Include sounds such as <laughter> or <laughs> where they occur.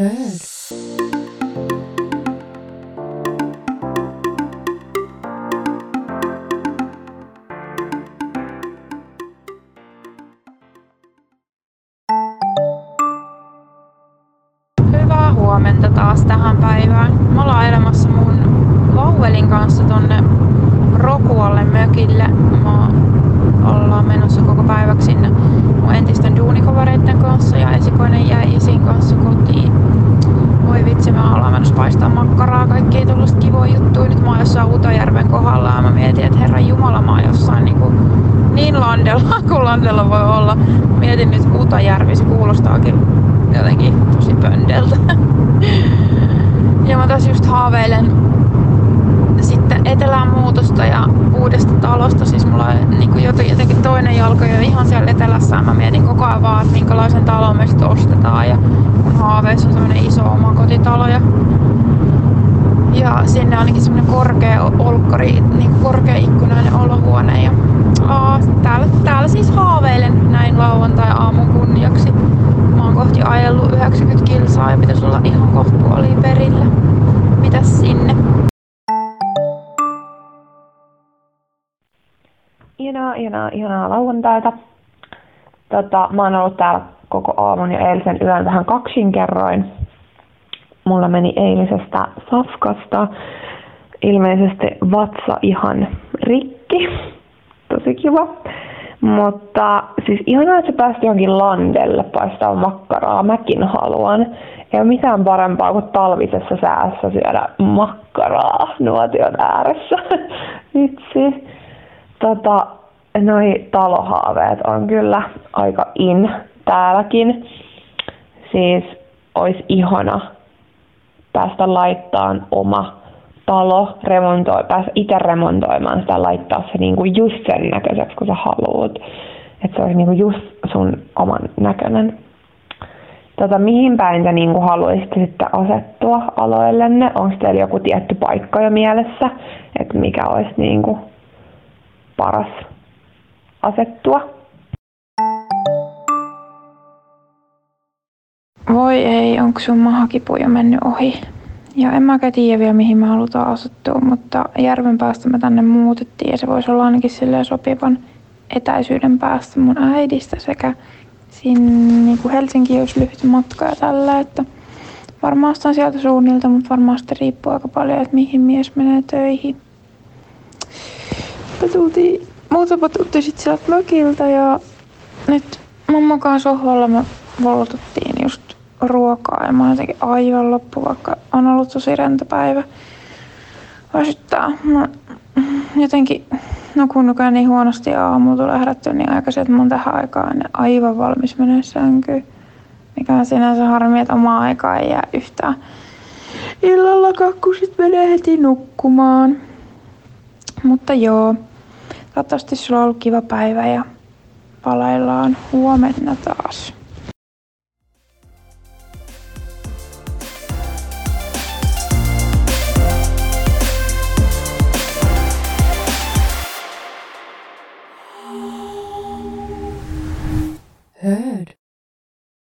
hörd. Paistaa makkaraa, kaikki tuollaista kivoja juttuja. Nyt mä oon jossain Utojärven kohdalla ja mä mietin, että herran jumala, mä oon jossain niinku niin landella <laughs> kuin landella voi olla. Mietin nyt Utojärvi, se kuulostaakin jotenkin tosi pöndeltä. <laughs> Ja mä taas just haaveilen sitten etelään muutosta ja uudesta talosta. Siis mulla on niin jotenkin toinen jalka jo ihan siellä etelässä mä mietin koko ajan vaan, että minkälaisen talon me sitten ostetaan. Ja mun haaveissa on semmonen iso oma kotitalo ja, ja sinne ainakin semmonen korkea olkkari, niin korkeaikkunainen olohuone. Ja, aa, täällä, täällä siis haaveilen näin lauantai-aamun kunniaksi. Mä oon kohti ajellut 90 kilsaa ja pitäisi olla ihan kohta puoliin perillä. Mitäs sinne? Ihanaa, ihanaa, ihanaa lauantaita. Tota, mä oon ollut täällä koko aamun ja eilisen yön vähän kaksinkerroin. Mulla meni eilisestä safkasta ilmeisesti vatsa ihan rikki. Tosi kiva. Mutta siis ihanaa, että sä pääsit johonkin landelle paistaa makkaraa. Mäkin haluan. Ei ole mitään parempaa kuin talvisessa säässä syödä makkaraa nuotion ääressä. <laughs> Vitsi. Tota, noi talohaaveet on kyllä aika in täälläkin. Siis olisi ihana päästä laittaan oma talo, remontoi, päästä itse remontoimaan sitä, laittaa se niinku just sen näköiseksi, kun sä haluat. Että se olisi niinku just sun oman näköinen. Tota, mihin päin sä niinku haluaisit sitten asettua aloillenne? Onko teillä joku tietty paikka jo mielessä, että mikä olisi niinku paras asettua? Voi ei, onko sun mahakipu jo mennyt ohi? Ja en mäkään tiedä vielä mihin me halutaan asettua, mutta järven päästä me tänne muutettiin ja se voisi olla ainakin silleen sopivan etäisyyden päästä mun äidistä sekä siinä niin kuin Helsinki olisi lyhyt matka ja tällä, että varmaan on sieltä suunnilta, mutta varmasti riippuu aika paljon, että mihin mies menee töihin. Me tultiin, muutama tultiin sitten sieltä mökiltä ja nyt mammakaan sohvalla me ruokaa ja mä oon jotenkin aivan loppu, vaikka on ollut tosi rento päivä. Väsyttää. Mä jotenkin nukunut niin huonosti ja aamulla tulee herättyä niin aikaisin, että mun tähän aikaan aivan valmis menee sänkyyn. Mikä on sinänsä harmi, että omaa aikaa ei jää yhtään illalla kun sit menee heti nukkumaan. Mutta joo, toivottavasti sulla on ollut kiva päivä ja palaillaan huomenna taas.